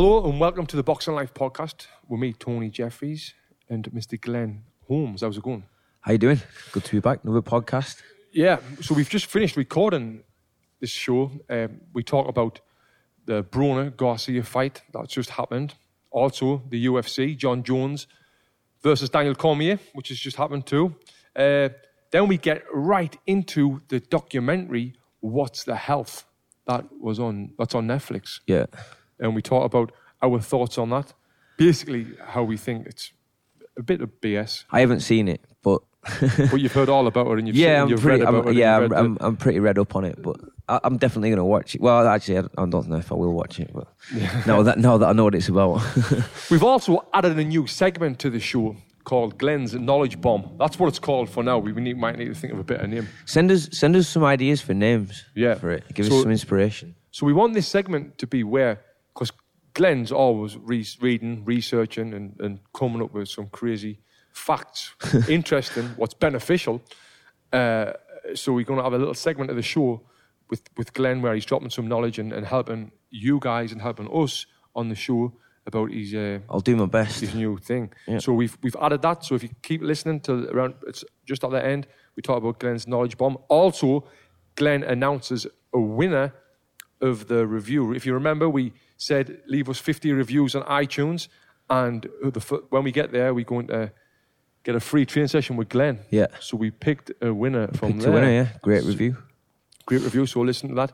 Hello and welcome to the Boxing Life podcast with me, Tony Jeffries, and Mr. Glenn Holmes. How's it going? How you doing? Good to be back. Another podcast. Yeah, so we've just finished recording this show. Um, we talk about the Broner Garcia fight that just happened. Also, the UFC, Jon Jones versus Daniel Cormier, which has just happened too. Uh, then we get right into the documentary "What's the Health" that was on that's on Netflix, Yeah. And we talk about our thoughts on that. Basically, how we think it's a bit of BS, I haven't seen it, but but you've heard all about it and you've, yeah, seen, I'm you've pretty. read about I'm, it. yeah, I'm, I'm, I'm pretty read up on it, but I, I'm definitely going to watch it. Well, actually, I, don't know if I will watch it, but now that now that I know what it's about, We've also added a new segment to the show called Glenn's Knowledge Bomb. That's what it's called for now. We need, might need to think of a better name. send us send us some ideas for names. Yeah. for it. Give So- us some inspiration. So we want this segment to be where, because Glenn's always re- reading, researching, and, and coming up with some crazy facts, interesting, what's beneficial. Uh, so we're going to have a little segment of the show with, with Glenn where he's dropping some knowledge and, and helping you guys and helping us on the show about his uh, I'll do my best. his new thing. Yeah. So we've we've added that. So if you keep listening till around, it's just at the end. We talk about Glenn's knowledge bomb. Also, Glenn announces a winner of the review. If you remember, we said leave us 50 reviews on iTunes, and the, when we get there, we're going to get a free training session with Glenn. Yeah. So we picked a winner from Picked there. a winner, yeah. Great review. Great review, so listen to that.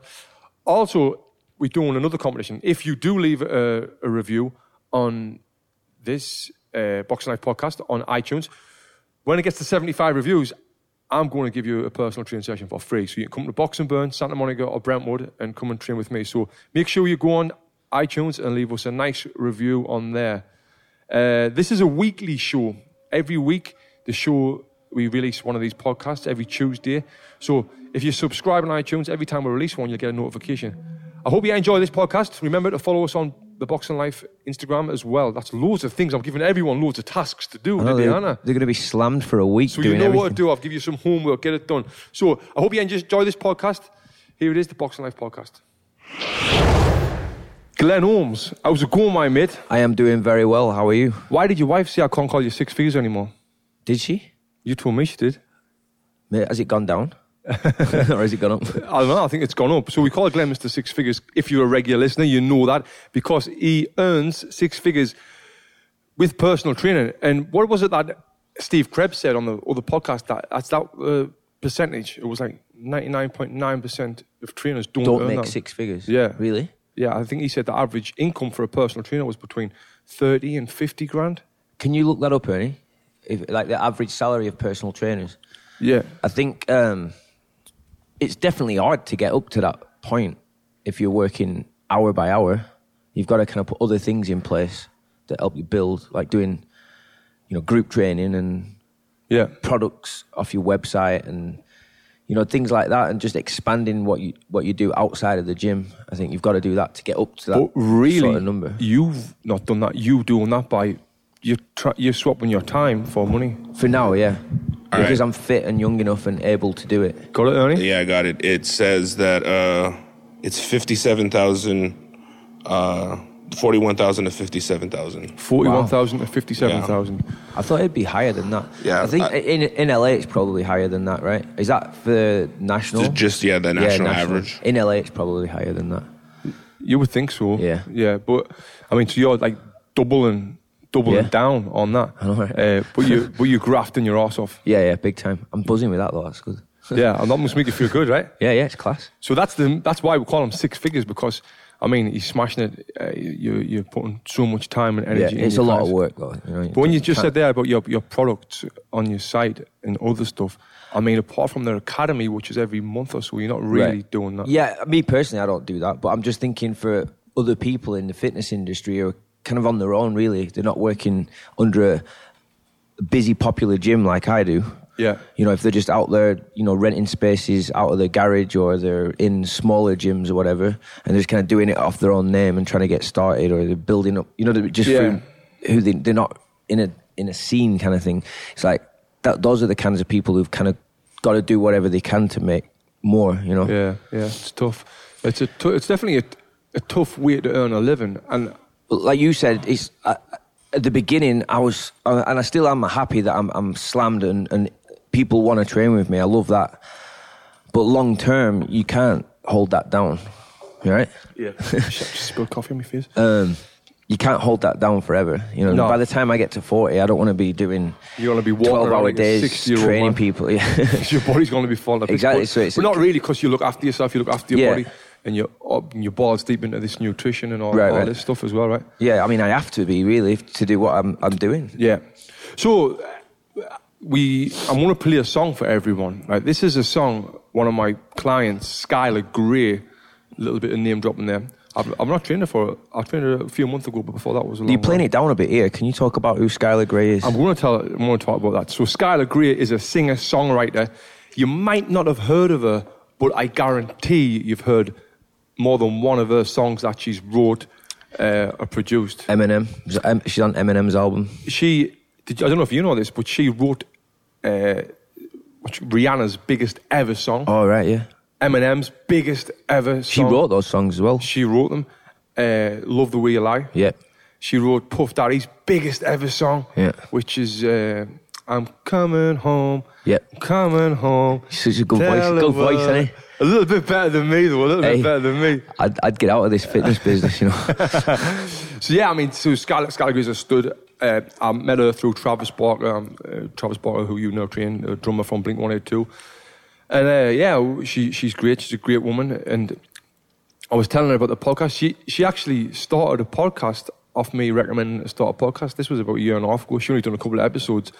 Also, we're doing another competition. If you do leave a, a review on this uh, Boxing Life podcast on iTunes, when it gets to 75 reviews, I'm going to give you a personal training session for free. So you can come to Boxing Burn, Santa Monica, or Brentwood and come and train with me. So make sure you go on iTunes and leave us a nice review on there. Uh, this is a weekly show. Every week, the show we release one of these podcasts every Tuesday. So if you subscribe on iTunes, every time we release one, you'll get a notification. I hope you enjoy this podcast. Remember to follow us on the Boxing Life Instagram as well. That's loads of things. I'm giving everyone loads of tasks to do, know they're, they're going to be slammed for a week So doing you know everything. what to do. I'll give you some homework. Get it done. So I hope you enjoy this podcast. Here it is, the Boxing Life podcast. Glenn Holmes, how's it going, my mate? I am doing very well. How are you? Why did your wife say I can't call you six figures anymore? Did she? You told me she did. Mate, Has it gone down? or has it gone up? I don't know. I think it's gone up. So we call Glenn Mr. Six Figures. If you're a regular listener, you know that because he earns six figures with personal training. And what was it that Steve Krebs said on the other podcast? That that's that uh, percentage. It was like 99.9% of trainers don't, Don't earn make that. six figures. Yeah. Really? Yeah, I think he said the average income for a personal trainer was between 30 and 50 grand. Can you look that up, Ernie? If, like the average salary of personal trainers. Yeah. I think um, it's definitely hard to get up to that point if you're working hour by hour. You've got to kind of put other things in place that help you build, like doing, you know, group training and Yeah. products off your website and you know things like that, and just expanding what you what you do outside of the gym. I think you've got to do that to get up to that But really, sort of number. you've not done that. You doing that by you try, you're swapping your time for money. For now, yeah, All because right. I'm fit and young enough and able to do it. Got it, Ernie? Yeah, I got it. It says that uh, it's fifty-seven thousand, uh, forty-one thousand to fifty-seven thousand. Forty-one thousand to fifty-seven thousand. I thought it'd be higher than that. Yeah, I think I- in in LA it's probably higher than that, right? Is that for national? Just, just yeah, the national, average. In LA it's probably higher than that. You would think so. Yeah. Yeah, but I mean, so you're like doubling, doubling Yeah. down on that. I know, right? Uh, but you, but you're grafting your ass off. Yeah, yeah, big time. I'm buzzing with that though. That's good. yeah, and that must make you feel good, right? Yeah, yeah, it's class. So that's the that's why we call him six figures because I mean he's smashing it. Uh, you you're putting so much time and Yeah, energy. in it. it's a your lot of work though. You know, But when you just said there about your your products on your site and other stuff, I mean apart from their academy, which is every month or so, you're not really Right. doing that. Yeah, me personally, I don't do that, but I'm just thinking for other people in the fitness industry are kind of on their own. Really, they're not working under a busy, popular gym like I do. Yeah. You know, if they're just out there, you know, renting spaces out of their garage or they're in smaller gyms or whatever, and they're just kind of doing it off their own name and trying to get started, or they're building up, you know, just Yeah. who they, they're not in a in a scene kind of thing. It's like that. Those are the kinds of people who've kind of got to do whatever they can to make more. You know. Yeah, yeah, it's tough. It's a t- it's definitely a, a tough way to earn a living, and But like you said, it's uh, at the beginning. I was, uh, and I still am happy that I'm, I'm slammed and, and people want to train with me. I love that. But long term, you can't hold that down. You right? Yeah. Just spilled coffee on my face. Um, you can't hold that down forever. You know, No. by the time I get to forty, I don't want to be doing You want to be twelve hour like days 60-year-old training man. people. Yeah. your body's going to be falling. Exactly, But, so it's- but not really because you look after yourself. You look after your Yeah. body, and you're up, and your balls deep into this nutrition and all, Right, all right. this stuff as well, right? yeah, I mean, I have to be really to do what I'm I'm doing. Yeah. So we, I'm going to play a song for everyone. Right. This is a song one of my clients, Skylar Grey, a little bit of name dropping there. I've, I've not trained her for. It. I trained her a few months ago, but before that was a long. You're playing while. it down a bit here. Can you talk about who Skylar Grey is? I'm going to tell. I'm going to talk about that. So Skylar Grey is a singer songwriter. You might not have heard of her, but I guarantee you've heard more than one of her songs that she's wrote uh, or produced. Eminem. Is it Em- She's on Eminem's album. She, did, I don't know if you know this, but she wrote uh, Rihanna's biggest ever song, Oh right, yeah. Eminem's biggest ever. She wrote those songs as well. She wrote them. Uh, Love the Way You Lie. Yeah. She wrote Puff Daddy's biggest ever song, Yeah. which is uh, "I'm Coming Home." Yeah. I'm coming home. Such a good voice. Good voice, isn't he? A little bit better than me, though. A little Hey. bit better than me. I'd, I'd get out of this fitness business, you know. So yeah, I mean, so Scarlett, Gray's a stud. Uh, I met her through Travis Barker, um, uh, Travis Barker, who you know, trained, a drummer from Blink One Eight Two, and uh, yeah, she she's great. She's a great woman, and I was telling her about the podcast. She she actually started a podcast off me recommending to start a podcast. This was about a year and a half ago. She only done a couple of episodes,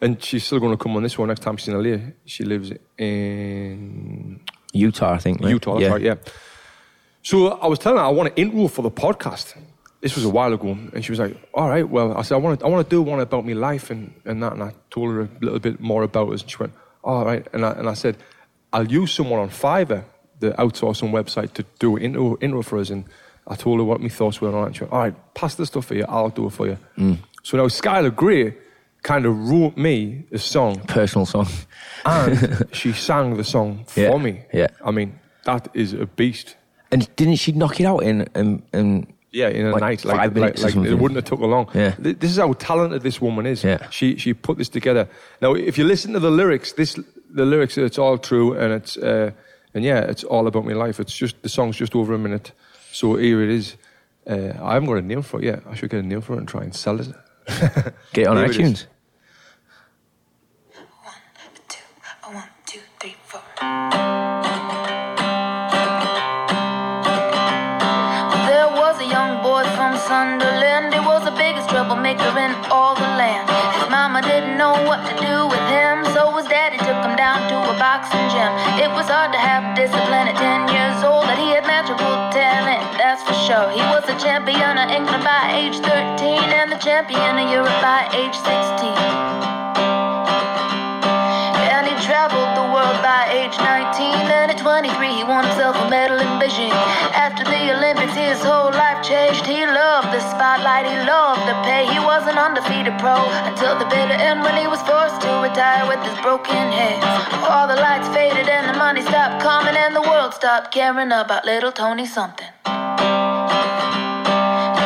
and she's still going to come on this one next time she's in LA. She lives in Utah, I think. right? Utah, that's right, yeah. So I was telling her I want to intro for the podcast. This was a while ago, and she was like, "All right, well," I said, "I want to, I want to do one about my life and, and that." And I told her a little bit more about us, and she went, "All right." And I, and I said, "I'll use someone on Fiverr, the outsourcing website, to do an intro, intro for us." And I told her what my thoughts were on it. And she went, "All right, pass the stuff for you. I'll do it for you." Mm. So now Skylar Grey kind of wrote me a song Personal song. and she sang the song for Yeah, me. yeah. I mean, that is a beast. And didn't she knock it out in in, in Yeah, in a Like night, five like, like, like it wouldn't have took her long. Yeah. This is how talented this woman is. Yeah. She she put this together. Now, if you listen to the lyrics, this the lyrics, it's all true, and it's uh, and yeah, it's all about my life. It's just the song's just over a minute, so here it is. Uh, I haven't got a name for it yet. I should get a name for it and try and sell it. get on Here iTunes? two, a one, two, three, four. There was a young boy from Sunderland. He was the biggest troublemaker in all the land. His mama didn't know what to do with him, so his daddy took him down to a boxing gym. It was hard to have discipline at 10 years that's for sure. He was a champion of England by age 13 and the champion of Europe by age 16. And he traveled the world by age 19. Then at 23, he won himself a medal in Beijing. After the Olympics, his whole life changed. He loved the spotlight, he loved the pay. He was an undefeated pro until the bitter end when he was forced to retire with his broken hands. All the lights faded and the money stopped coming, and the world stopped caring about little Tony something.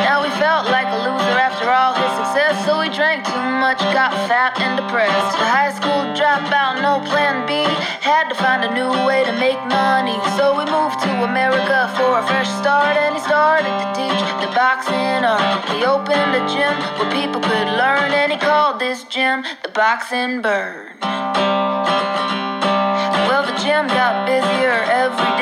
Now he felt like a loser after all his drank too much, got fat and depressed. The high school dropout, no plan B, had to find a new way to make money. So we moved to America for a fresh start, and he started to teach the boxing art. He opened a gym where people could learn, and he called this gym the Boxing Burn. Well, the gym got busier every day,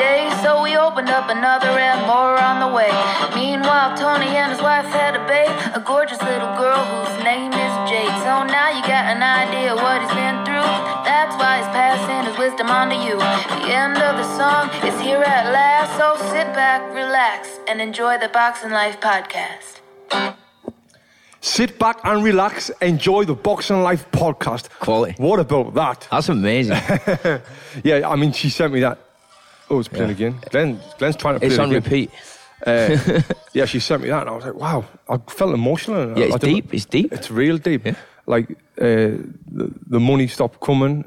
opened up another and more on the way. Meanwhile, Tony and his wife had a babe, a gorgeous little girl whose name is Jade. So now you got an idea what he's been through. That's why he's passing his wisdom on to you. The end of the song is here at last, so sit back, relax, and enjoy the Boxing Life podcast. Sit back and relax. Enjoy the Boxing Life podcast. Quality. What about that? That's amazing. Yeah, I mean, she sent me that. Oh, it's playing again. Glenn, Glenn's trying to play it's it on again. repeat. Uh, yeah, she sent me that, and I was like, wow, I felt emotional. Yeah, it's deep. It's deep. It's real deep. Yeah. Like uh, the, the money stopped coming,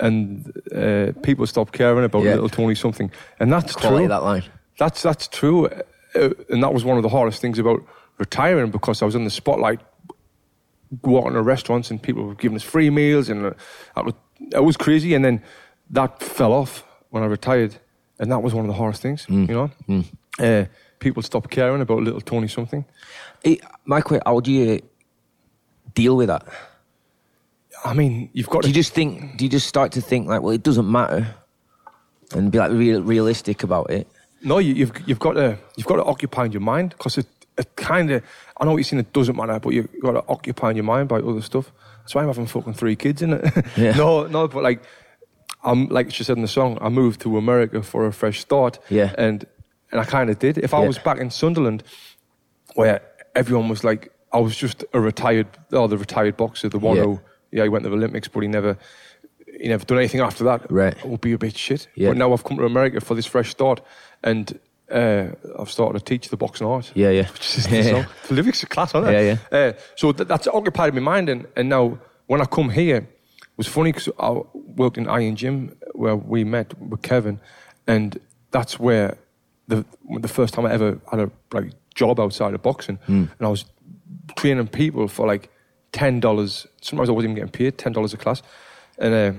and uh, people stopped caring about Yeah. little Tony something, and that's Quality true. that line. That's that's true, uh, and that was one of the hardest things about retiring because I was in the spotlight, walking to restaurants and people were giving us free meals, and uh, I was, it was crazy. And then that fell off when I retired, and that was one of the hardest things, mm. you know. Mm. Uh, people stop caring about little Tony something. Hey, Michael, how do you deal with that? I mean, you've got Do to you just think? Do you just start to think like, well, it doesn't matter, and be like real, realistic about it? No, you, you've you've got to you've got to occupy your mind because it, it kind of I know what you're saying it doesn't matter, but you've got to occupy your mind by other stuff. That's why I'm having fucking three kids in it. Yeah. no, no, but like I'm like she said in the song, I moved to America for a fresh start. Yeah. and and I kind of did. If I Yeah. was back in Sunderland, where everyone was like, I was just a retired, oh, the retired boxer, the one Yeah. who yeah he went to the Olympics, but he never. He never done anything after that. Right. It would be a bit shit. Yeah. But now I've come to America for this fresh start, and uh, I've started to teach the boxing art. Yeah, yeah. Which is the Yeah, song. yeah. The lyrics are class, aren't they? Yeah, Uh, so th- that's occupied my mind, and, and now when I come here, was funny because I worked in Iron Gym where we met with Kevin, and that's where the the first time I ever had a like job outside of boxing, Hmm. and I was training people for like ten dollars. Sometimes I wasn't even getting paid ten dollars a class, and uh,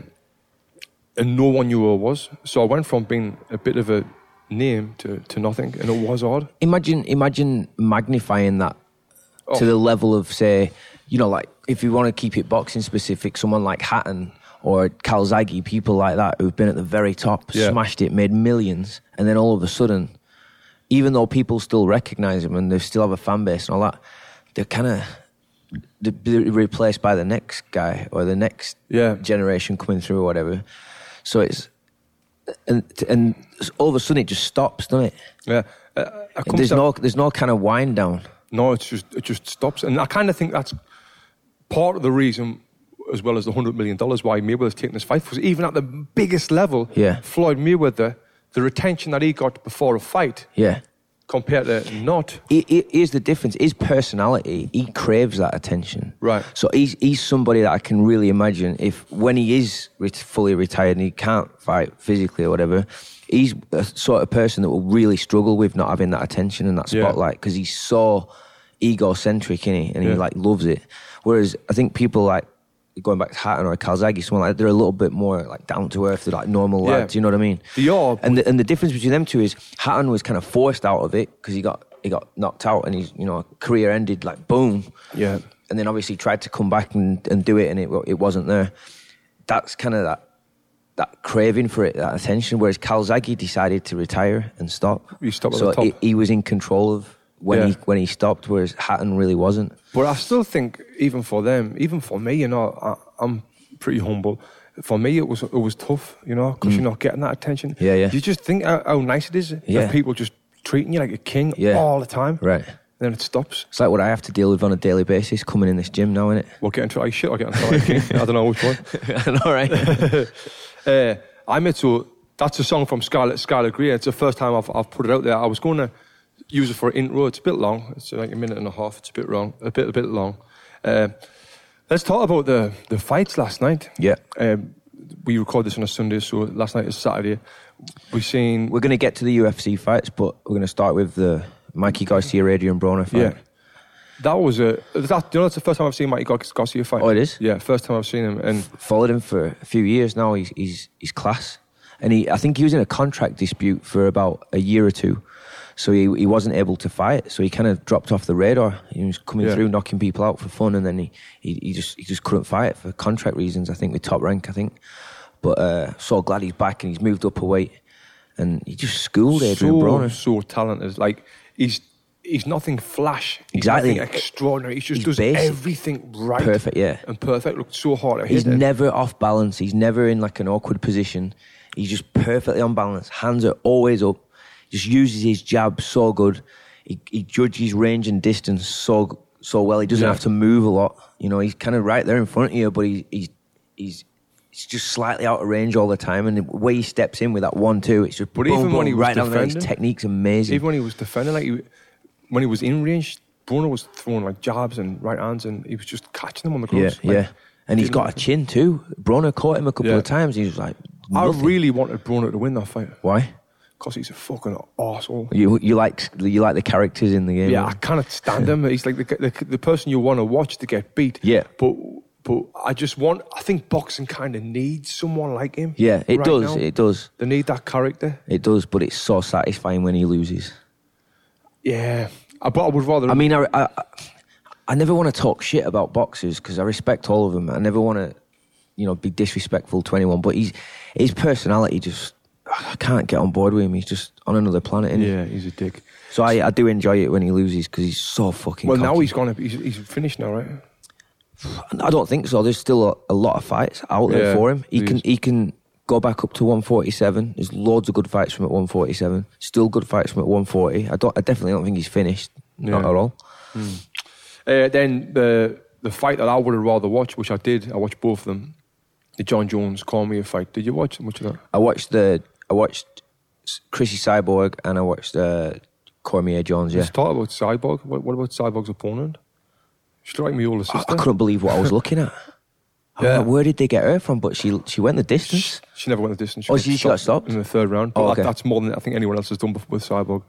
and no one knew who I was. So I went from being a bit of a name to, to nothing, and it was odd. Imagine, imagine magnifying that Oh. to the level of, say, you know, like if you want to keep it boxing specific, someone like Hatton or Calzaghe, people like that who've been at the very top, Yeah. smashed it, made millions, and then all of a sudden, even though people still recognize them and they still have a fan base and all that, they're kind of they're replaced by the next guy or the next Yeah. generation coming through or whatever. So it's and and all of a sudden it just stops, doesn't it? Yeah, uh, There's down- no there's no kind of wind down. No, it's just it just stops, and I kind of think that's part of the reason, as well as the hundred million dollars, why Mayweather's taking this fight. was even at the biggest level, Yeah. Floyd Mayweather, the retention that he got before a fight Yeah. compared to not, He- he- Here's the difference. His personality, he craves that attention. Right. So he's he's somebody that I can really imagine if when he is fully retired and he can't fight physically or whatever, he's a sort of person that will really struggle with not having that attention and that spotlight because he's so egocentric, is And he Yeah. like loves it. Whereas I think people like going back to Hatton or Calzaghe, someone like they're a little bit more like down to earth, they're like normal Yeah. lads. You know what I mean? They are, And the, and the difference between them two is Hatton was kind of forced out of it because he got he got knocked out and his you know career ended like boom. Yeah. And then obviously tried to come back and, and do it and it it wasn't there. That's kind of that that craving for it, that attention. Whereas Calzaghe decided to retire and stop. He stopped at so the top. He, he was in control of when Yeah. he when he stopped, whereas Hatton really wasn't. But I still think, even for them, even for me, you know, I, I'm pretty humble. For me, it was it was tough, you know, because you're not getting that attention. Mm. Yeah, yeah. You just think how, how nice it is Yeah. if people just treating you like a king Yeah. all the time. Right. Then it stops. It's like what I have to deal with on a daily basis coming in this gym now, innit? We'll get into like shit or get into like king. I don't know which one. All right. Uh, I met so that's a song from Scarlet Scarlet Grey. It's the first time I've, I've put it out there. I was going to use it for an intro. It's a bit long. It's like a minute and a half. It's a bit wrong. A bit a bit long. Uh, let's talk about the the fights last night. Yeah. Um, we record this on a Sunday, so last night is Saturday. We've seen We're going to get to the UFC fights, but we're going to start with the Mikey Garcia, Adrian Broner fight. yeah. That was a that you know that's the first time I've seen Mikey Gar- Garcia fight. Oh, it is? Yeah, first time I've seen him, and Followed him for a few years now. He's he's he's class, and he I think he was in a contract dispute for about a year or two, so he he wasn't able to fight. So he kind of dropped off the radar. He was coming Yeah. through, knocking people out for fun, and then he, he he just he just couldn't fight for contract reasons. I think with top rank, I think. But uh, so glad he's back and he's moved up a weight, and he just schooled Adrian so Broner. so talented. Like he's he's nothing flash. He's Exactly. nothing extraordinary. He just He's does basic. everything right. Perfect, yeah. And perfect. Looked so hard He's it. never off balance. He's never in like an awkward position. He's just perfectly on balance. Hands are always up. Just uses his jab so good. He, he judges range and distance so so well. He doesn't Yeah. have to move a lot. You know, he's kind of right there in front of you, but he, he's he's he's just slightly out of range all the time. And the way he steps in with that one two, it's just But boom, even boom, when he was right down there. His defending- technique's amazing. Even when he was defending, like he, when he was in range, Broner was throwing like jabs and right hands, and he was just catching them on the yeah, gloves. like, yeah. And he's got a chin too. Broner caught him a couple Yeah. of times. He was like, I really wanted Broner to win that fight why? Because he's a fucking arsehole. You you like you like the characters in the game. Yeah, I cannot stand him. He's like the, the, the person you want to watch to get beat. Yeah. But but I just want. I think boxing kind of needs someone like him. Yeah, it right does. now. It does. They need that character. It does. But it's so satisfying when he loses. Yeah. I, but I would rather. I mean, I I, I never want to talk shit about boxers because I respect all of them. I never want to, you know, be disrespectful to anyone. But he's his personality just. I can't get on board with him. He's just on another planet. Isn't he? yeah, he's a dick. So I, I do enjoy it when he loses because he's so fucking. Well, now cocky. he's gonna. He's, he's finished now, right? I don't think so. There's still a, a lot of fights out there Yeah, for him. He can is. he can go back up to 147. There's loads of good fights from at 147. Still good fights from at 140. I don't. I definitely don't think he's finished. Not at all. Uh, then the the fight that I would have rather watched, which I did, I watched both of them. The Jon Jones Cormier fight. Did you watch much of that? I watched the. I watched Chrissy Cyborg and I watched uh, Cormier Jones. Yeah. Let's talk about Cyborg. What, what about Cyborg's opponent? She looked like my older I, sister. I couldn't believe what I was looking at. Yeah. where did they get her from? But she she went the distance. She never went the distance. Oh, she- she got stopped? in the third round. But Oh, that- okay. that's more than I think anyone else has done before with Cyborg.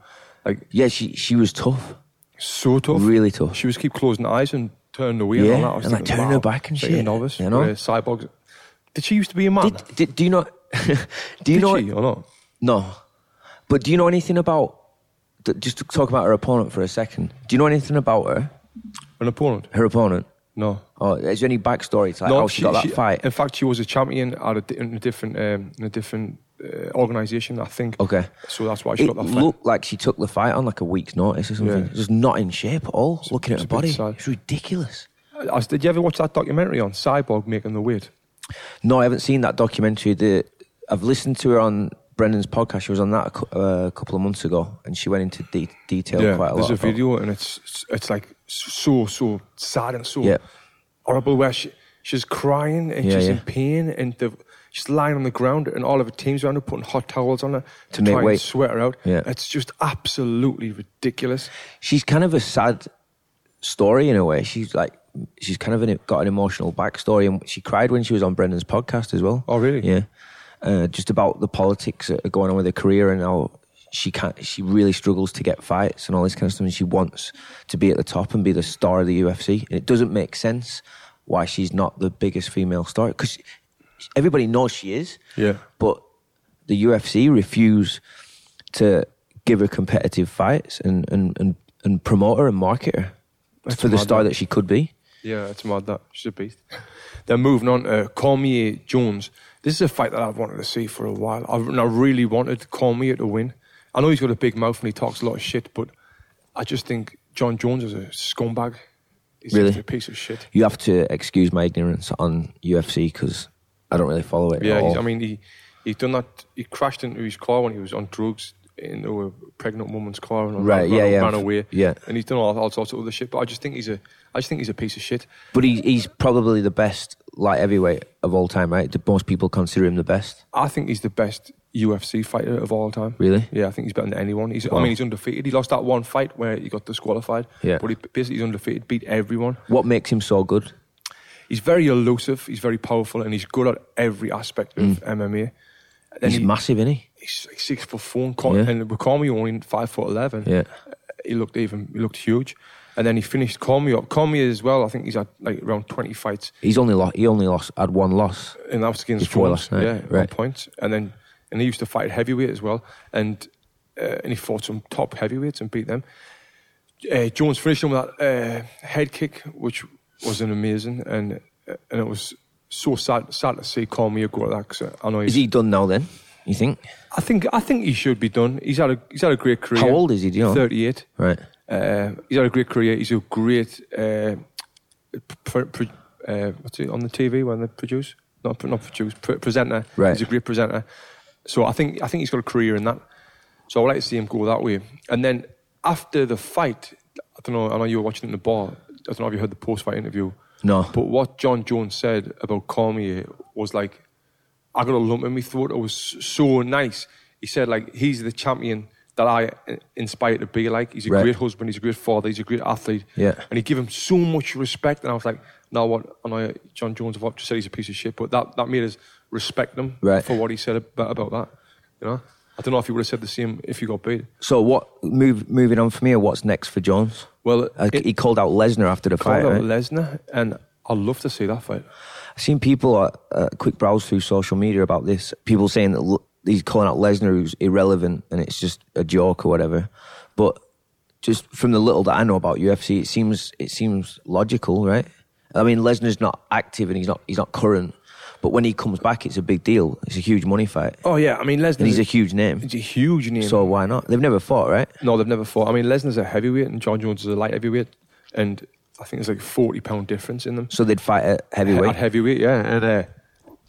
Like Yeah, she she was tough. so tough, Really tough. She was keep closing eyes and turning away. Yeah, and, all that. I was and, like, turning wow, her back and it's like a shit, novice, you know? Uh, Cyborg. Did she used to be a man? Did, did do you know? do you Did know? she or not? No. But do you know anything about, just to talk about her opponent for a second, do you know anything about her, An opponent? her opponent? No. Or is there any backstory to like, no, how she, got that fight? In fact, she was a champion at a, in a different um, in a different uh, organisation, I think. Okay. So that's why she It got that fight. looked like she took the fight on like a week's notice or something. Yeah. Just not in shape at all, looking at it's her body. It's ridiculous. I- did you ever watch that documentary on Cyborg making the weight? No, I haven't seen that documentary. The, I've listened to her on Brendan's podcast. She was on that a, uh, a couple of months ago and she went into de- detail quite a lot. there's a video and it's it's like so so sad and so Yeah. horrible where she she's crying and Yeah, she's yeah. in pain and the, she's lying on the ground and all of her teams around her putting hot towels on her to, To make try weight. and sweat her out. Yeah. It's just absolutely ridiculous. she's kind of a sad story in a way. She's like she's kind of an, got an emotional backstory, and she cried when she was on Brendan's podcast as well. Oh, really? Yeah, uh, just about the politics that are going on with her career and how she can't. She really struggles to get fights and all this kind of stuff. And she wants to be at the top and be the star of the UFC. And it doesn't make sense why she's not the biggest female star because everybody knows she is. Yeah. but the UFC refuse to give her competitive fights and, and, and, and promote her and market her That's for the star that. that she could be. Yeah, it's mad that she's a beast. Then moving on, uh, Cormier Jones. This is a fight that I've wanted to see for a while. I've, and I really wanted Cormier to win. I know he's got a big mouth and he talks a lot of shit, but I just think Jon Jones is a scumbag. He's Really? a piece of shit. You have to excuse my ignorance on UFC because I don't really follow it Yeah. I mean, he he done that. He crashed into his car when he was on drugs into a pregnant woman's car and Right, ran, yeah, ran, yeah. ran away. Yeah. and he's done all, all sorts of other shit. But I just think he's a, I just think he's a piece of shit. but he, he's probably the best light heavyweight of all time, right? Do Most people consider him the best. I think he's the best UFC fighter of all time. Really? Yeah, I think he's better than anyone. He's, I mean, he's undefeated. He lost that one fight where he got disqualified. Yeah. But he basically he's undefeated, beat everyone. What makes him so good? He's very elusive. He's very powerful, and he's good at every aspect of MMA. Then Mm. He's he- massive, isn't he? He's like six foot four, and, Con- Yeah. and with Cormier only five foot eleven. Yeah. he looked even he looked huge. And then he finished Cormier up. Cormier as well. I think he's had like around twenty fights, He's only lost. He only lost had one loss. and that was against Before Jones. last night, yeah, right. one point. And then and he used to fight heavyweight as well, and uh, and he fought some top heavyweights and beat them. Uh, Jones finished him with that uh, head kick, which was an amazing, and uh, and it was so sad sad to see Cormier go like that. 'cause I know Is he done now then? You think? I think I think he should be done. He's had a he's had a great career. How old is he? Do you know? Thirty eight. Right. Uh, he's had a great career. He's a great uh, pr- pr- uh, what's it on the TV when they produce? Not not produce pr- presenter. Right. He's a great presenter. So I think I think he's got a career in that. So I would like to see him go that way. And then after the fight, I don't know. I know you were watching in the bar. I don't know if you heard the post fight interview. No. But what Jon Jones said about Cormier was like, I got a lump in my throat. It was so nice. He said like he's the champion that I inspired to be like. He's a Right. great husband. He's a great father. He's a great athlete. Yeah. And he gave him so much respect. And I was like, now what? I know Jon Jones have just said he's a piece of shit, but that, that made us respect him Right. for what he said about, about that. You know. I don't know if he would have said the same if he got beat. So what? Move, moving on from here. What's next for Jones? Well, Uh, it he called out Lesnar after the fight. called out Right? Lesnar, and I'd love to see that fight. I've seen people uh, uh, quick browse through social media about this. People saying that l- he's calling out Lesnar who's irrelevant and it's just a joke or whatever. But just from the little that I know about UFC, it seems it seems logical, right? I mean, Lesnar's not active and he's not he's not current, but when he comes back, it's a big deal. It's a huge money fight, Oh yeah, I mean Lesnar. and he's a huge name. he's a huge name. So why not? They've never fought, right? no, they've never fought. I mean Lesnar's a heavyweight and Jon Jones is a light heavyweight, and I think there's like a forty pound difference in them. So they'd fight at heavyweight. At heavyweight, yeah, and uh,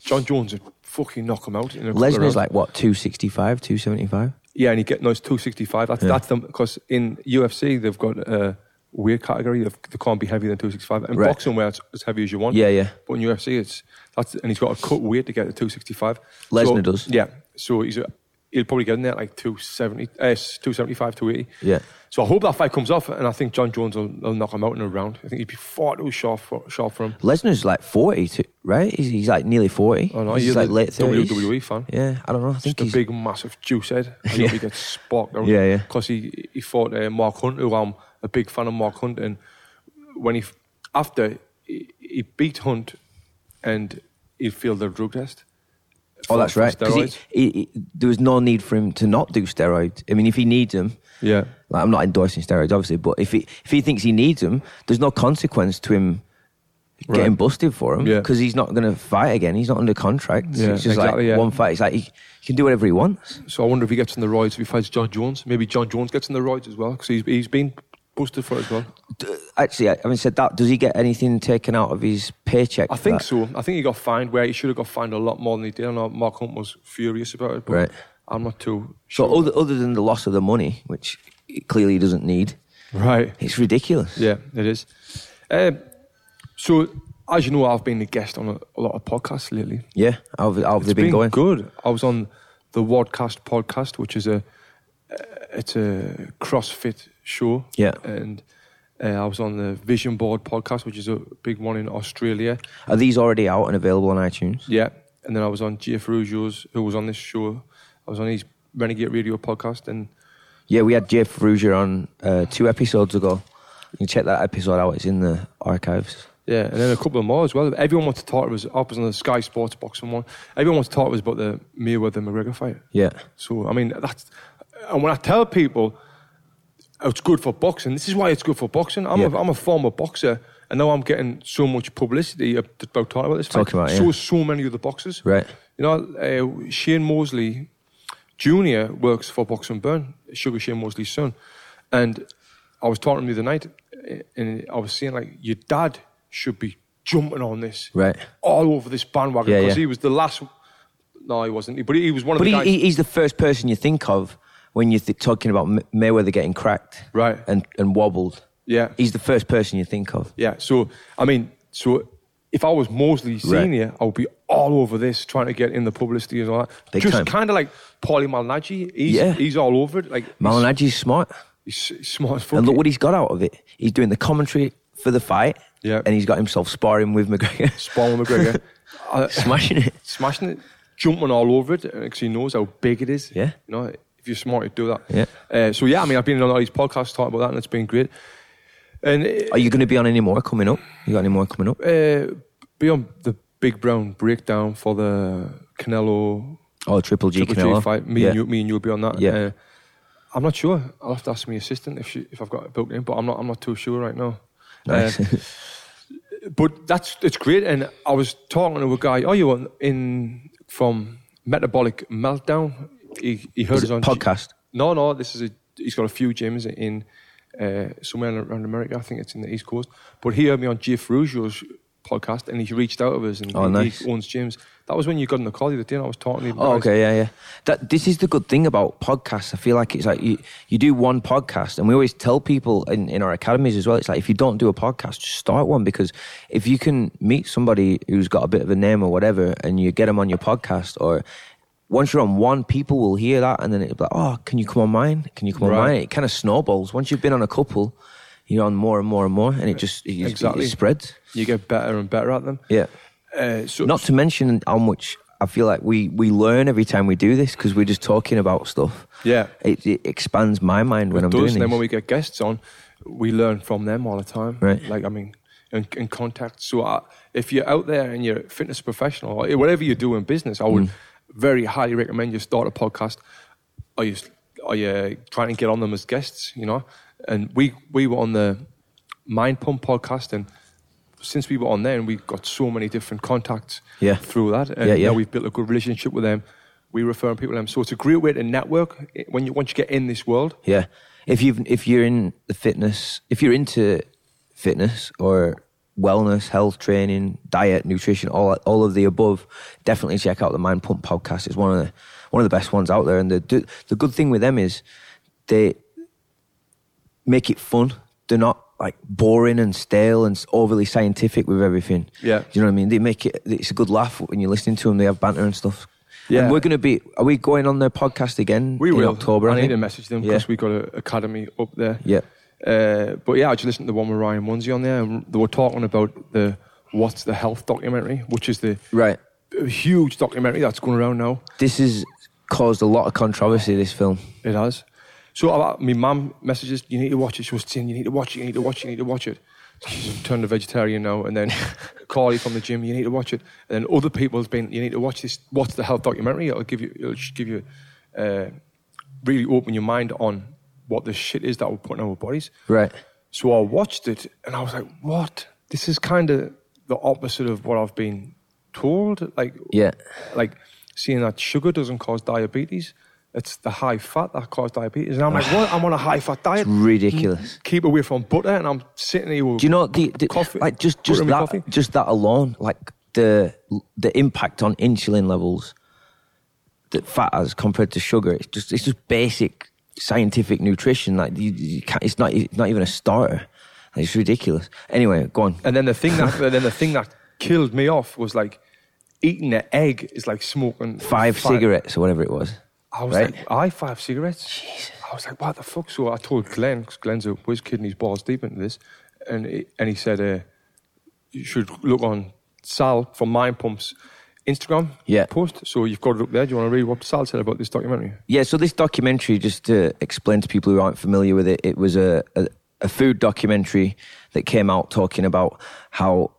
Jon Jones would fucking knock him out. In a Lesnar's like what, 265, 275? Yeah, and he get no, it's two sixty five. That's Yeah. that's them because in UFC they've got a weird category. They can't be heavier than two sixty five. In Right. boxing, where it's as heavy as you want. Yeah, yeah. But in UFC, it's that's and he's got to cut weight to get to two sixty five. Lesnar does. Yeah, so he's a, he'll probably get in there at like two seventy, uh, two seventy five, two eighty. Yeah. So I hope that fight comes off, and I think Jon Jones will, will knock him out in a round. I think he'd be far too sharp for, sharp for him. Lesnar's like 40, too, right? He's, he's like nearly 40. Oh no, he's like late 30s. WWE fan. Yeah, I don't know. I think Just a big, massive juice head. I hope he gets. Yeah, yeah. Because he he fought uh, Mark Hunt, who I'm a big fan of Mark Hunt, and when he after he, he beat Hunt, and he failed the drug test. Oh, that's right. right. 'Cause he, Steroids. he, he- there was no need for him to not do steroids. I mean, if he needs them, yeah. like I'm not endorsing steroids, obviously, but if he if he thinks he needs them, there's no consequence to him getting Right. busted for them Yeah. because he's not going to fight again. He's not under contract. Yeah, it's just exactly, like yeah. one fight. It's like he, he can do whatever he wants. So I wonder if he gets in the roids if he fights Jon Jones. Maybe Jon Jones gets in the roids as well because he's he's been busted for as well. Actually, I- having said that, does he get anything taken out of his paycheck? I think that? so. I think he got fined where he should have got fined a lot more than he did. I know Mark Hunt was furious about it, but Right. I'm not too So sure. other, other than the loss of the money, which clearly he doesn't need, right. it's ridiculous. Yeah, it is. Um, so, as you know, I've been a guest on a, a lot of podcasts lately. Yeah, how have, how have they been, going? good. I was on the WODcast podcast, which is a uh, it's a CrossFit show. Yeah. and uh, I was on the Vision Board podcast, which is a big one in Australia. Are these already out and available on iTunes? Yeah, and then I was on Jeff Ruggio's, who was on this show. I was on his Renegade Radio podcast, and Yeah, we had Jeff Ruger on uh, two episodes ago. You can check that episode out. It's in the archives. Yeah, and then a couple of more as well. Everyone wants to talk to us. I was on the Sky Sports boxing one. Everyone wants to talk to us about the Mayweather McGregor fight. Yeah. So I mean, that's and when I tell people it's good for boxing, this is why it's good for boxing. I'm, Yeah. a, I'm a former boxer, and now I'm getting so much publicity about talking about this. Talking about it, so yeah. so many other boxers. Right. You know, uh, Shane Mosley Jr. works for Boxing Burn, Sugar Shane Mosley's son, and I was talking to him the other night, uh, and I was saying like, your dad should be jumping on this, Right. all over this bandwagon because yeah. he was the last. No, he wasn't. But he was one of But the he, guys. he, he's the first person you think of when you're th- talking about M- Mayweather getting cracked Right. and, and wobbled. yeah, He's the first person you think of. yeah. So I mean, so if I was Mosley senior, I would be all over this, trying to get in the publicity and all that. Big Just kind of like Paulie Malignaggi. He's, Yeah. he's all over it. Like Malignaggi's smart. he's, he's smart as fuck. And look what he's got out of it. He's doing the commentary for the fight. Yeah. And he's got himself sparring with McGregor. Spawn McGregor. uh, Smashing it. smashing it, jumping all over it because he knows how big it is. Yeah. You know, if you're smart, you do that. Yeah. Uh, so yeah, I mean, I've been on all these podcasts talking about that, and it's been great. And uh, Are you going to be on any more coming up? You got any more coming up? uh, be on the big brown breakdown for the Canelo Oh, Triple G Triple G Canelo. fight. Me yeah. and you, me and you'll be on that. Yeah. Uh, I'm not sure. I'll have to ask my assistant if she, if I've got it booked in, but I'm not. I'm not too sure right now. Nice. Uh, but that's it's great. And I was talking to a guy. Oh, you on in from Metabolic Meltdown? He, he heard Is us it on podcast? no, no. This is a. He's got a few gyms in uh, somewhere around America. I think it's in the East Coast. But he heard me on Jeff Ruggio's podcast, and he reached out to us, and Oh, he, nice. he owns gyms. That was when you got on the call the other day. And I was talking to him. Oh, okay, yeah, yeah. That this is the good thing about podcasts. I feel like it's like you you do one podcast, and we always tell people in, in our academies as well. It's like if you don't do a podcast, just start one because if you can meet somebody who's got a bit of a name or whatever, and you get them on your podcast, or once you're on one, people will hear that, and then it'll be like, oh, can you come on mine? Can you come on Right. mine? It kind of snowballs. Once you've been on a couple, you're on more and more and more, and it just it, Exactly. it spreads. You get better and better at them. Yeah. Uh, so Not to mention how much I feel like we we learn every time we do this because we're just talking about stuff. Yeah. It, it expands my mind when it I'm does. doing And then when we get guests on, we learn from them all the time. Right. Like, I mean, in, in contact. So uh, if you're out there and you're a fitness professional, or whatever you do in business, I would Mm. Very highly recommend you start a podcast. Are you, are you trying to get on them as guests, you know? And we, we were on the Mind Pump podcast and since we were on there and we got so many different contacts Yeah. through that. And Yeah, yeah. now we've built a good relationship with them. We refer people to them. So it's a great way to network when you once you get in this world. Yeah. If you've if you're in the fitness, if you're into fitness or wellness, health training, diet, nutrition, all all of the above, definitely check out the Mind Pump podcast. It's one of the one of the best ones out there. And the the good thing with them is they make it fun. They're not like boring and stale and overly scientific with everything. Yeah. Do you know what I mean? They make it. It's a good laugh when you're listening to them. They have banter and stuff. Yeah. And we're going to be. Are we going on their podcast again? We in will. October. I, need think? to message them Yeah. because we got an academy up there. Yeah. Uh, but yeah, I just listened to the one with Ryan Munsey on there, and they were talking about the What's the Health documentary, which is the Right. huge documentary that's going around now. This has caused a lot of controversy. This film. It has. So uh, my mum messages, you need to watch it. She was saying, you need to watch it, you need to watch it, you need to watch it. She's turned a vegetarian now. And then Carly from the gym, you need to watch it. And then other people have been, you need to watch this, What's the Health documentary. It'll give you, it'll just give you, uh, really open your mind on what the shit is that we're putting in our bodies. Right. So I watched it and I was like, what? This is kind of the opposite of what I've been told. Like, Yeah. like seeing that sugar doesn't cause diabetes. It's the high fat that causes diabetes. And I'm like, what? I'm on a high fat diet. Ridiculous. Keep away from butter. And I'm sitting here with Do you know the, the coffee. like just just butter in my that coffee. just that alone, like the the impact on insulin levels that fat has compared to sugar. It's just it's just basic scientific nutrition. Like you, you can't, it's not it's not even a starter. It's ridiculous. Anyway, go on. And then the thing that then the thing that killed me off was like eating an egg is like smoking Five cigarettes or whatever it was. I was right? like, I five cigarettes. Jesus. I was like, what the fuck? So I told Glenn, because Glenn's a whiz kid and he's balls deep into this, and he, and he said, uh, you should look on Sal from Mind Pump's Instagram Yeah. post. So you've got it up there. Do you want to read what Sal said about this documentary? Yeah, so this documentary, just to explain to people who aren't familiar with it, it was a, a, a food documentary that came out talking about how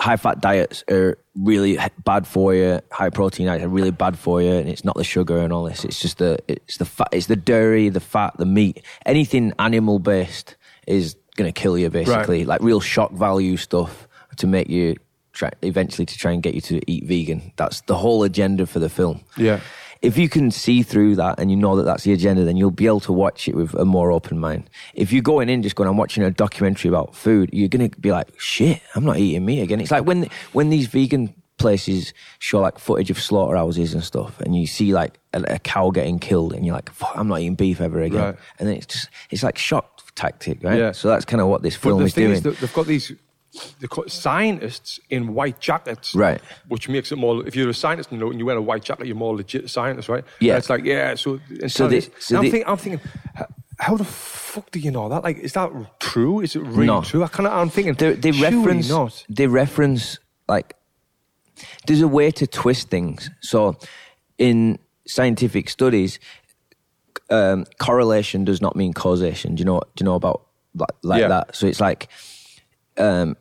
high fat diets are really bad for you, high protein diets are really bad for you, and it's not the sugar and all this. It's just the it's the fat, it's the dairy, the fat, the meat, anything animal based is going to kill you basically. Right. Like real shock value stuff to make you try eventually to try and get you to eat vegan. That's the whole agenda for the film Yeah. if you can see through that and you know that that's the agenda, then you'll be able to watch it with a more open mind. If you're going in just going, I'm watching a documentary about food, you're going to be like, shit, I'm not eating meat again. It's like when, when these vegan places show like footage of slaughterhouses and stuff and you see like a, a cow getting killed and you're like, fuck, I'm not eating beef ever again. Right. And then it's just, it's like shock tactic, right? Yeah. So that's kind of what this film the is thing doing. is, they've got these they've got scientists in white jackets, Right. Which makes it more. If you're a scientist, you know, and you wear a white jacket, you're more legit scientist, right? Yeah. And it's like yeah. So, and So they- so I'm, they- thinking, I'm thinking, how the fuck do you know that? Like, is that true? Is it really No. true? I kind of, I'm thinking, they, they reference not. they reference like there's a way to twist things so in scientific studies um, correlation does not mean causation do you know do you know about like, like Yeah. that so it's like um,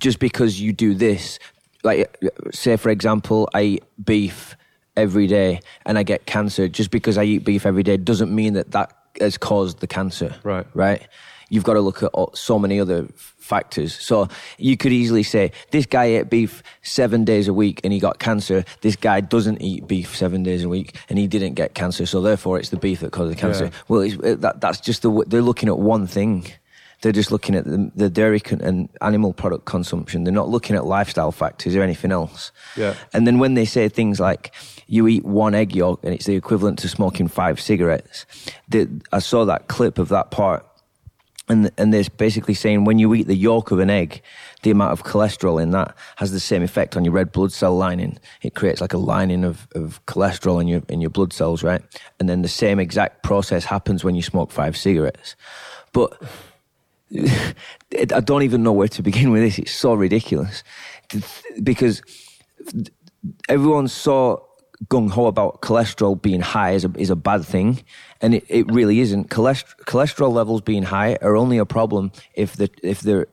just because you do this like say for example i eat beef every day and i get cancer just because i eat beef every day doesn't mean that that has caused the cancer. Right. right? You've got to look at all, so many other factors. So you could easily say this guy ate beef seven days a week and he got cancer. This guy doesn't eat beef seven days a week and he didn't get cancer. So therefore it's the beef that caused the cancer. Yeah. well it, uh, that, that's just the they're looking at one thing they're just looking at the, the dairy con- and animal product consumption. They're not looking at lifestyle factors or anything else. Yeah. And then when they say things like you eat one egg yolk and it's the equivalent to smoking five cigarettes, the, I saw that clip of that part. And, and they're basically saying when you eat the yolk of an egg, the amount of cholesterol in that has the same effect on your red blood cell lining. It creates like a lining of, of cholesterol in your, in your blood cells, right? And then the same exact process happens when you smoke five cigarettes. But I don't even know where to begin with this. It's so ridiculous because everyone's so gung ho about cholesterol being high is a, is a bad thing, and it, it really isn't. Cholest- cholesterol levels being high are only a problem if the if they're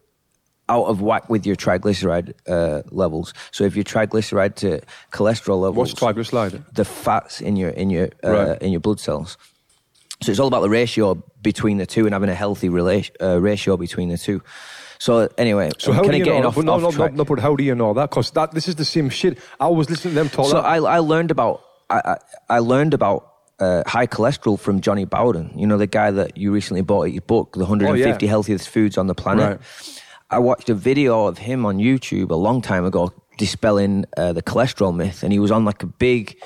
out of whack with your triglyceride uh, levels. So if your triglyceride to cholesterol levels, What's triglyceride? the fats in your in your uh, Right. in your blood cells. So it's all about the ratio between the two and having a healthy relation, uh, ratio between the two. So anyway, So I'm how do you know? off, no, off no, no, no, but how do you know that? Because that this is the same shit. I was listening to them talk. So I, I learned about I, I, I learned about uh, high cholesterol from Jonny Bowden. You know the guy that you recently bought your book, The 150 yeah. Healthiest Foods on the Planet. Right. I watched a video of him on YouTube a long time ago dispelling uh, the cholesterol myth, and he was on like a big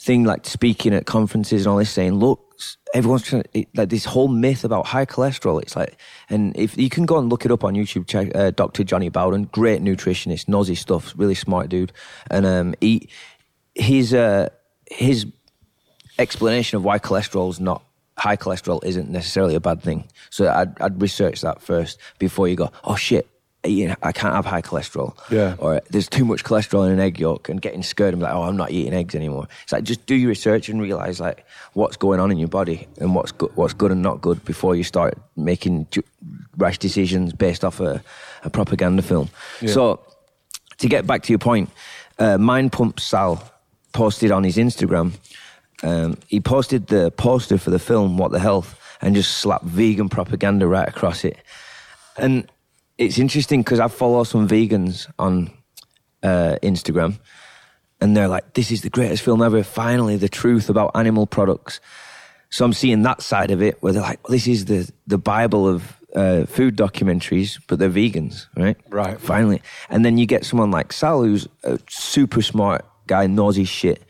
thing, like speaking at conferences and all this, saying, "Look, everyone's trying to, like this whole myth about high cholesterol. It's like, and if you can go and look it up on YouTube, check uh, Dr. Jonny Bowden, great nutritionist, his stuff, really smart dude, and um, he his uh, his explanation of why cholesterol is not high cholesterol isn't necessarily a bad thing. So I'd, I'd research that first before you go, oh shit, eating, I can't have high cholesterol. Yeah. Or there's too much cholesterol in an egg yolk and getting scared and be like, oh, I'm not eating eggs anymore. It's like just do your research and realize like what's going on in your body and what's good, what's good and not good before you start making rash decisions based off a, a propaganda film. So to get back to your point, uh, Mind Pump Sal posted on his Instagram. Um, he posted the poster for the film "What the Health" and just slapped vegan propaganda right across it. And it's interesting because I follow some vegans on uh, Instagram, and they're like, "This is the greatest film ever! Finally, the truth about animal products." So I'm seeing that side of it where they're like, "This is the the Bible of uh, food documentaries, but they're vegans, right?" Right. Finally, and then you get someone like Sal, who's a super smart guy, knows his shit.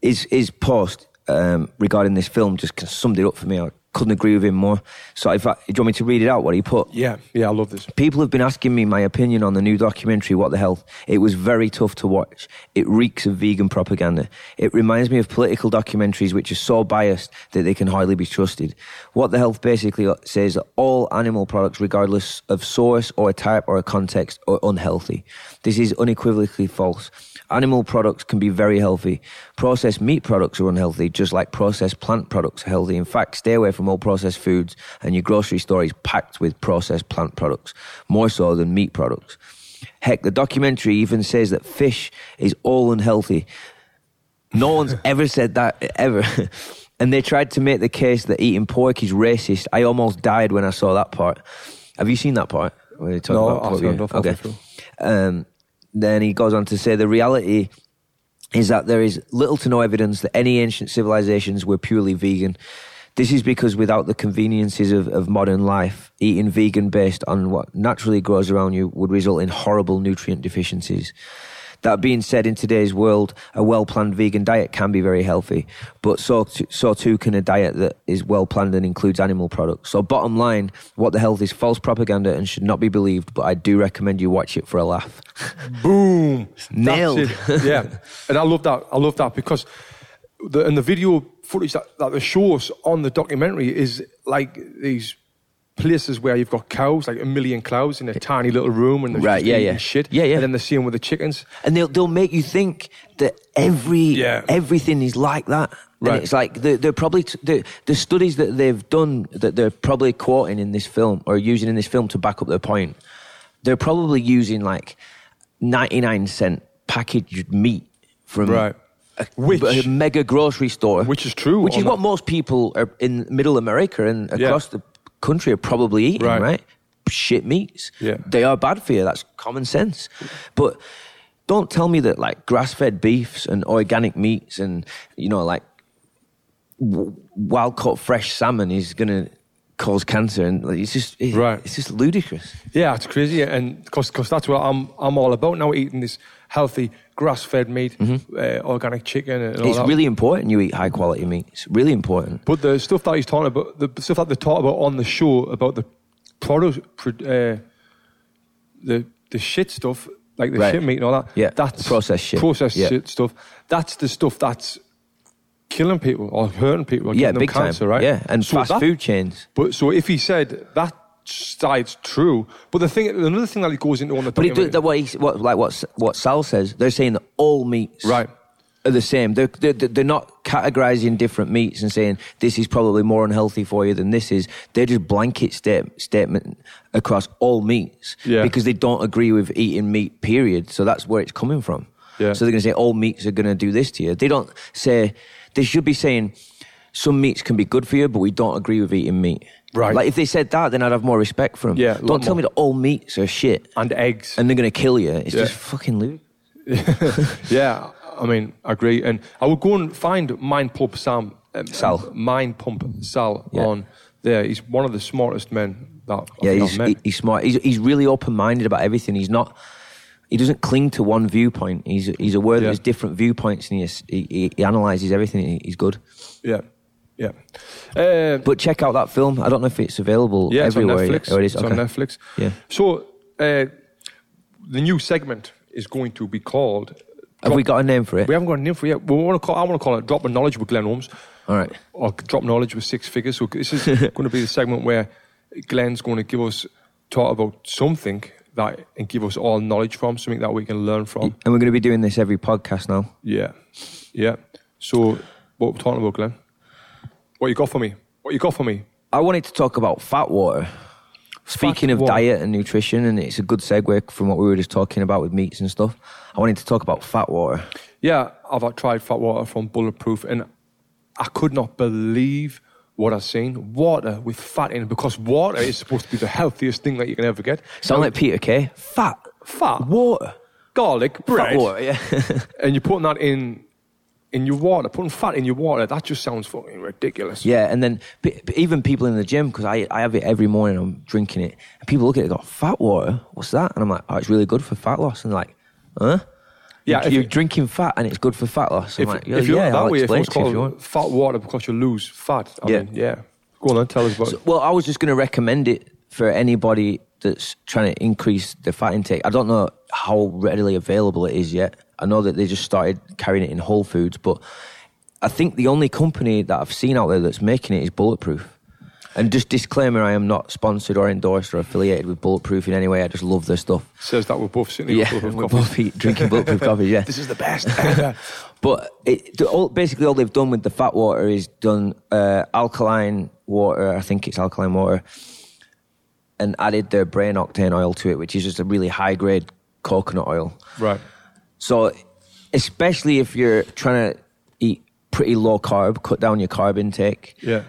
His his post um, regarding this film just summed it up for me. I couldn't agree with him more. So, if I, do you want me to read it out? What he put? yeah, yeah, I love this. People have been asking me my opinion on the new documentary, What the Health. It was very tough to watch. It reeks of vegan propaganda. It reminds me of political documentaries which are so biased that they can hardly be trusted. What the Health basically says that all animal products, regardless of source or a type or a context, are unhealthy. This is unequivocally false. Animal products can be very healthy. Processed meat products are unhealthy, just like processed plant products are healthy. In fact, stay away from all processed foods, and your grocery store is packed with processed plant products, more so than meat products. Heck, the documentary even says that fish is all unhealthy. No one's ever said that, ever. and they tried to make the case that eating pork is racist. I almost died when I saw that part. Have you seen that part? Where they talk No, about I've pork? Yeah. Okay. Um, then he goes on to say the reality is that there is little to no evidence that any ancient civilizations were purely vegan. This is because without the conveniences of, of modern life, eating vegan based on what naturally grows around you would result in horrible nutrient deficiencies. That being said, in today's world, a well planned vegan diet can be very healthy, but so, t- so too can a diet that is well planned and includes animal products. So, bottom line, what the health is false propaganda and should not be believed, but I do recommend you watch it for a laugh. Boom, Nailed. Yeah, and I love that. I love that because the and the video footage that, that they show us on the documentary is like these places where you've got cows, like a million cows in a tiny little room, and they're Right, just yeah, yeah. shit. Yeah, yeah. And then the same with the chickens. and they'll they'll make you think that every Yeah. everything is like that. Right. And it's like they're, they're probably t- the the studies that they've done that they're probably quoting in this film or using in this film to back up their point. They're probably using like ninety nine cent packaged meat from Right. A, Which- a mega grocery store, Which is true which is what most people are in Middle America and Yeah. across the country are probably eating. Right. right? Shit meats. Yeah. They are bad for you. That's common sense. But don't tell me that like grass fed beefs and organic meats and, you know, like w- wild caught fresh salmon is going to cause cancer. And like, it's just, it- Right. it's just ludicrous. Yeah, it's crazy, and because that's what I'm I'm all about now, eating this healthy grass fed meat, uh, organic chicken, and all Mm-hmm. It's really important you eat high quality meat. It's really important. But the stuff that he's talking about, the stuff that they talk about on the show about the product, uh, the the shit stuff, like the Right. shit meat and all that. Yeah, that's processed shit. Processed Yeah. shit stuff. That's the stuff that's killing people or hurting people. Or Yeah, them big cancer, time. right? Yeah, and So fast that- food chains. But so if he said that side's true. But the thing, another thing that it goes into on the But it, documentary- that what, he, what like what what Sal says, they're saying that all meats Right. are the same. They're, they're they're not categorizing different meats and saying this is probably more unhealthy for you than this is. They're just blanket state, statement across all meats Yeah. because they don't agree with eating meat. Period. So that's where it's coming from. Yeah. So they're going to say all meats are going to do this to you. They don't say they should be saying some meats can be good for you, but we don't agree with eating meat. Right. Like if they said that, then I'd have more respect for them. Yeah, Don't tell more. me that all meats are shit and eggs. and they're going to kill you. It's Yeah. just fucking loot. yeah, I mean, I agree. And I would go and find Mind Pump Sam. Um, Sal. Mind Pump Sal Yeah. on there. He's one of the smartest men that Yeah, he's, I've met. he- he's smart. He's, he's really open minded about everything. He's not. He doesn't cling to one viewpoint. He's he's aware that there's different viewpoints, and he, he, he, he analyzes everything. He- He's good. yeah, yeah. Uh, But check out that film. I don't know if it's available yeah, it's on everywhere. Netflix. It is. It's okay. on Netflix. Yeah. So uh, the new segment is going to be called. Have we got a name for it? We haven't got a name for it yet. We want to call. I want to call it "Drop of Knowledge" with Glenn Holmes. All right. or drop knowledge with six figures. So this is going to be the segment where Glenn's going to give us talk about something that and give us all knowledge from something that we can learn from. And we're going to be doing this every podcast now. Yeah, yeah. So what we're talking about, Glenn? What you got for me? What you got for me? I wanted to talk about fat water. Speaking of water. diet and nutrition, and it's a good segue from what we were just talking about with meats and stuff. I wanted to talk about fat water. Yeah, I've tried fat water from Bulletproof, and I could not believe what I've seen. Water with fat in it, because water is supposed to be the healthiest thing that you can ever get. Sound like Peter Kay? Fat fat, water. garlic, bread. Fat water, yeah. and you're putting that in in your water, putting fat in your water, that just sounds fucking ridiculous. Yeah, and then p- even people in the gym, because I, I have it every morning, I'm drinking it, and people look at it and go, fat water? What's that? And I'm like, oh, it's really good for fat loss. And like, huh? Yeah, You're, if you're you- drinking fat and it's good for fat loss. I'm If, like, yeah, if you yeah, that I'll way, if it's it to you if you want. fat water because you lose fat, I Yeah. mean, yeah. Go on then, tell us about So- it. well, I was just going to recommend it for anybody that's trying to increase the fat intake. I don't know how readily available it is yet. I know that they just started carrying it in Whole Foods, but I think the only company that I've seen out there that's making it is Bulletproof. And just disclaimer, I am not sponsored or endorsed or affiliated with Bulletproof in any way. I just love their stuff. Says that we're both sitting Yeah, with we're both drinking Bulletproof coffee. Yeah, This is the best. but it, all, basically, all they've done with the fat water is done uh, alkaline water. I think it's alkaline water, and added their brain octane oil to it, which is just a really high grade coconut oil. right. So, especially if you're trying to eat pretty low carb, cut down your carb intake, Yeah.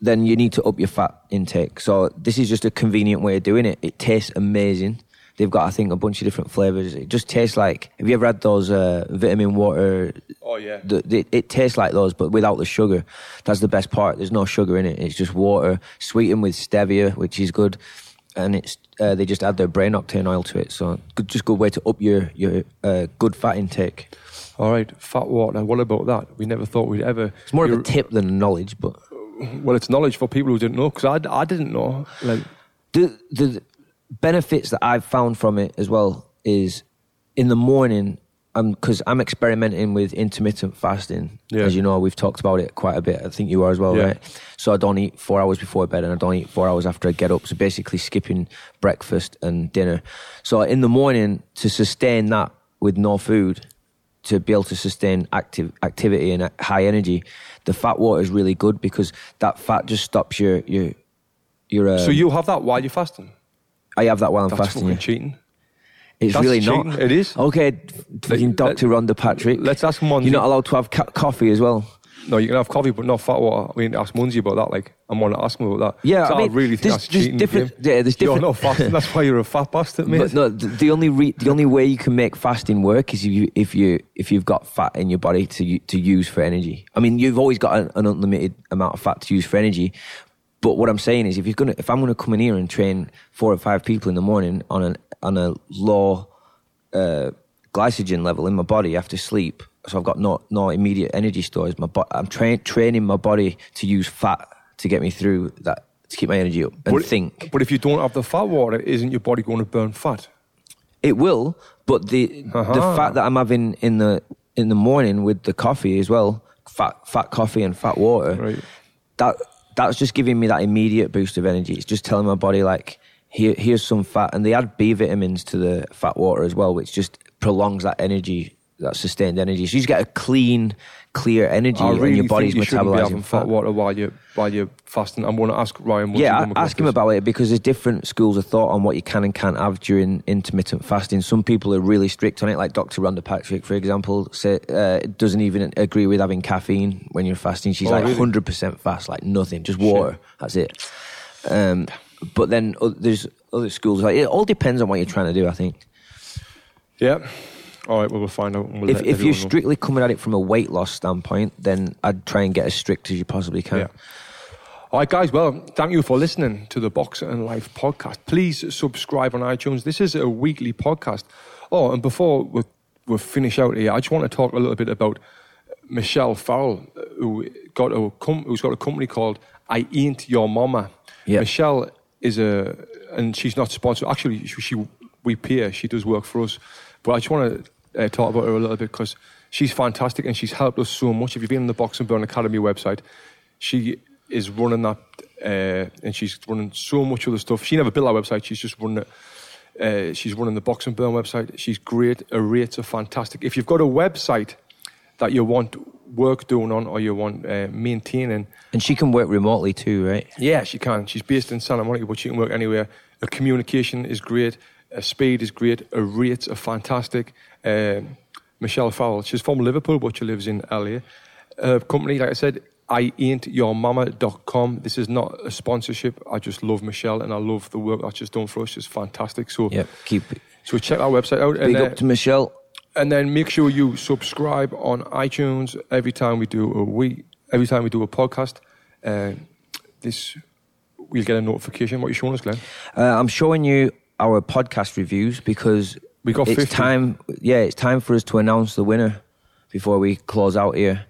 then you need to up your fat intake. So this is just a convenient way of doing it. It tastes amazing. They've got, I think, a bunch of different flavors. It just tastes like. Have you ever had those uh, vitamin water? Oh, yeah. The, the, it tastes like those, but without the sugar. That's the best part. There's no sugar in it. It's just water sweetened with stevia, which is good. And it's uh, they just add their brain octane oil to it. So good, just good way to up your your uh, good fat intake. All right. Fat water. What about that? We never thought we'd ever. It's more of a tip than knowledge, but Well, it's knowledge for people who didn't know, because I, I didn't know. Like, the the benefits that I've found from it as well is in the morning. I'm because I'm experimenting with intermittent fasting. Yeah. As you know, we've talked about it quite a bit. I think you are as well, Yeah. right? So I don't eat four hours before bed, and I don't eat four hours after I get up. So basically, skipping breakfast and dinner. So in the morning, to sustain that with no food, to be able to sustain active activity and high energy, the fat water is really good because that fat just stops your your your. Uh, so you have that while you're fasting? I have that while I'm That's fasting. fucking yeah. cheating. It's That's really cheating. not. It is. Okay, fucking Dr. Rhonda Patrick. let's ask him You're not allowed to have ca- coffee as well. No, you can have coffee, but not fat water. I mean, ask Munsey about that. Like, I'm going to ask him about that. Yeah, I mean, really think that's cheating. different- the yeah, there's different. You're not fasting. That's why you're a fat bastard, mate. But no, the, the only re- the only way you can make fasting work is if you if you if you've got fat in your body to to use for energy. I mean, you've always got an, an unlimited amount of fat to use for energy. But what I'm saying is, if you're gonna, if I'm gonna come in here and train four or five people in the morning on an on a low uh, glycogen level in my body after sleep, so I've got no no immediate energy stores. My bo- I'm train training my body to use fat to get me through that to keep my energy up and but, think. But if you don't have the fat water, isn't your body going to burn fat? It will, but the the Uh-huh. fat that I'm having in the in the morning with the coffee as well, fat fat coffee and fat water, Right. that that's just giving me that immediate boost of energy. It's just telling my body like, here, here's some fat, and they add B vitamins to the fat water as well, which just prolongs that energy, that sustained energy. So you just get a clean, clear energy, I really and your body's think you shouldn't be having fat water while you while you're fasting. I'm going to ask Ryan. Yeah, ask him this. about it because there's different schools of thought on what you can and can't have during intermittent fasting. Some people are really strict on it, like Dr. Rhonda Patrick, for example, say, uh, doesn't even agree with having caffeine when you're fasting. She's Oh, like really? 100% fast, like nothing, just water. That's it. Um, but then o- there's other schools. Like it all depends on what you're trying to do. I think Yeah. All right. Well, we'll find out. We'll if if you're strictly coming at it from a weight loss standpoint, then I'd try and get as strict as you possibly can. Yeah. All right, guys. Well, thank you for listening to the Boxer and Life podcast. Please subscribe on iTunes. This is a weekly podcast. Oh, and before we, we finish out here, I just want to talk a little bit about Michelle Farrell, who got a com- who's got a company called I Ain't Your Mama. Yeah. Michelle is a, and she's not sponsored. Actually, she, she we pay her. She does work for us. But I just want to uh, talk about her a little bit because she's fantastic and she's helped us so much. If you've been on the Box and Burn Academy website, she is running that, uh, and she's running so much other stuff. She never built our website. She's just running it. Uh, she's running the Box and Burn website. She's great. Her rates are fantastic. If you've got a website that you want work doing on or you want uh, maintaining, And she can work remotely too, right? yeah, she can. She's based in Santa Monica, but she can work anywhere. Her communication is great. Speed is great. Her rates are fantastic. Um, Michelle Farrell, she's from Liverpool, but she lives in LA. Her company, like I said, I ain't your mama.com. This is not a sponsorship. I just love Michelle and I love the work that she's done for us. She's fantastic. So, Yep. Keep so check our website out. big and, uh, up to Michelle. and then make sure you subscribe on iTunes every time we do a week, every time we do a podcast. Uh, this we'll get a notification. What you showing us, Glenn? Uh, I'm showing you our podcast reviews because We got it's 50. time. Yeah, it's time for us to announce the winner before we close out here.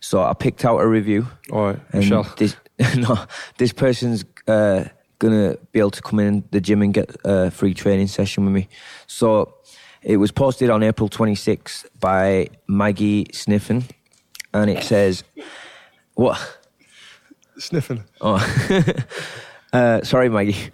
So I picked out a review. All right, and Michelle. This, no, this person's uh, gonna be able to come in the gym and get a free training session with me. So it was posted on April 26th by Maggie Sniffen, and it says, "What? Sniffing. Oh, uh, sorry, Maggie.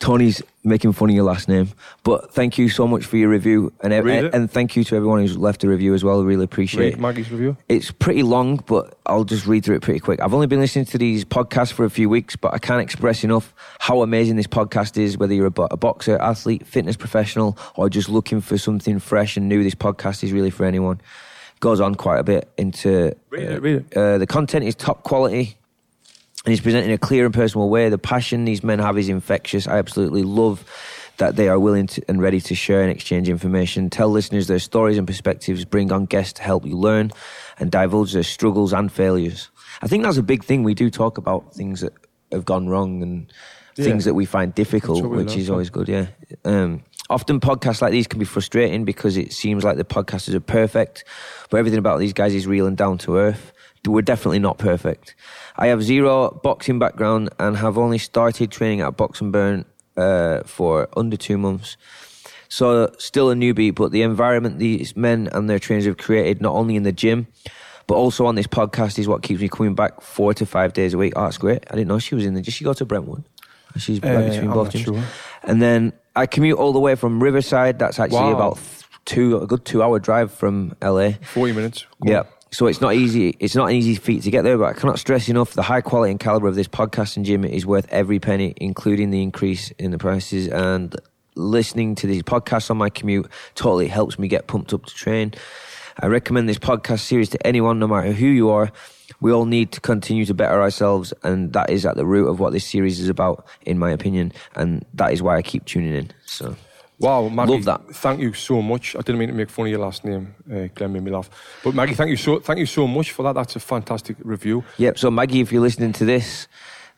Tony's making fun of your last name, but thank you so much for your review, and ev- Read it. and thank you to everyone who's left a review as well. I really appreciate Read it. Maggie's review. It's pretty long, but I'll just read through it pretty quick. I've only been listening to these podcasts for a few weeks, but I can't express enough how amazing this podcast is. Whether you're a, bo- a boxer, athlete, fitness professional, or just looking for something fresh and new, this podcast is really for anyone. Goes on quite a bit into Read it, read it. uh, the content is top quality and he's presented in a clear and personal way. The passion these men have is infectious. I absolutely love that they are willing to, and ready to share and exchange information, tell listeners their stories and perspectives, bring on guests to help you learn, and divulge their struggles and failures. I think that's a big thing. We do talk about things that have gone wrong and Yeah. things that we find difficult, we which is always good. Yeah. Um, often podcasts like these can be frustrating because it seems like the podcasters are perfect, but everything about these guys is real and down to earth. We're definitely not perfect. I have zero boxing background and have only started training at Box and Burn uh, for under two months. So still a newbie, but the environment these men and their trainers have created, not only in the gym, but also on this podcast, is what keeps me coming back four to five days a week. Oh, that's great. I didn't know she was in there. Did she go to Brentwood? She's right Uh, between I'm both sure. And then I commute all the way from Riverside. That's actually Wow. about two, a good two hour drive from LA. 40 minutes. Go Yeah. So it's not easy. It's not an easy feat to get there, but I cannot stress enough the high quality and caliber of this podcast and gym is worth every penny, including the increase in the prices. And listening to these podcasts on my commute totally helps me get pumped up to train. I recommend this podcast series to anyone, no matter who you are. We all need to continue to better ourselves, and that is at the root of what this series is about, in my opinion. And that is why I keep tuning in. So. Wow, Maggie, Love that. Thank you so much. I didn't mean to make fun of your last name. Uh, Glenn made me laugh. But Maggie, thank you so thank you so much for that. That's a fantastic review. Yep. So Maggie, if you're listening to this,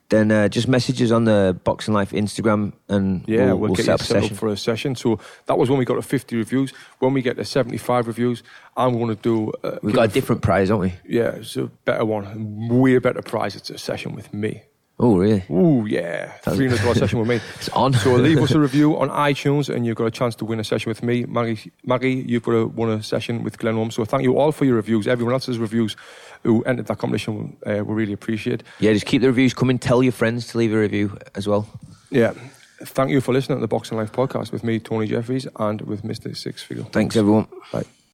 then uh, just message us on the Boxing Life Instagram, and Yeah, we'll, we'll, we'll get set up a set up session. for a session. So that was when we got to 50 reviews. When we get to 75 reviews, I'm going to do. Uh, We've got a a- different prize, don't we? Yeah, it's a better one, way better prize. It's a session with me. Oh, really? Oh, yeah, three hundred dollar session with me. It's on. So leave us a review on iTunes, and you've got a chance to win a session with me, Maggie. Maggie, you've got a, won a session with Glenn Holmes. So thank you all for your reviews. Everyone else's reviews who entered that competition, uh, we really appreciate. Yeah, just keep the reviews coming. Tell your friends to leave a review as well. Yeah, thank you for listening to the Boxing Life podcast with me, Tony Jeffries, and with Mister Six Figure. Thanks, everyone. Bye.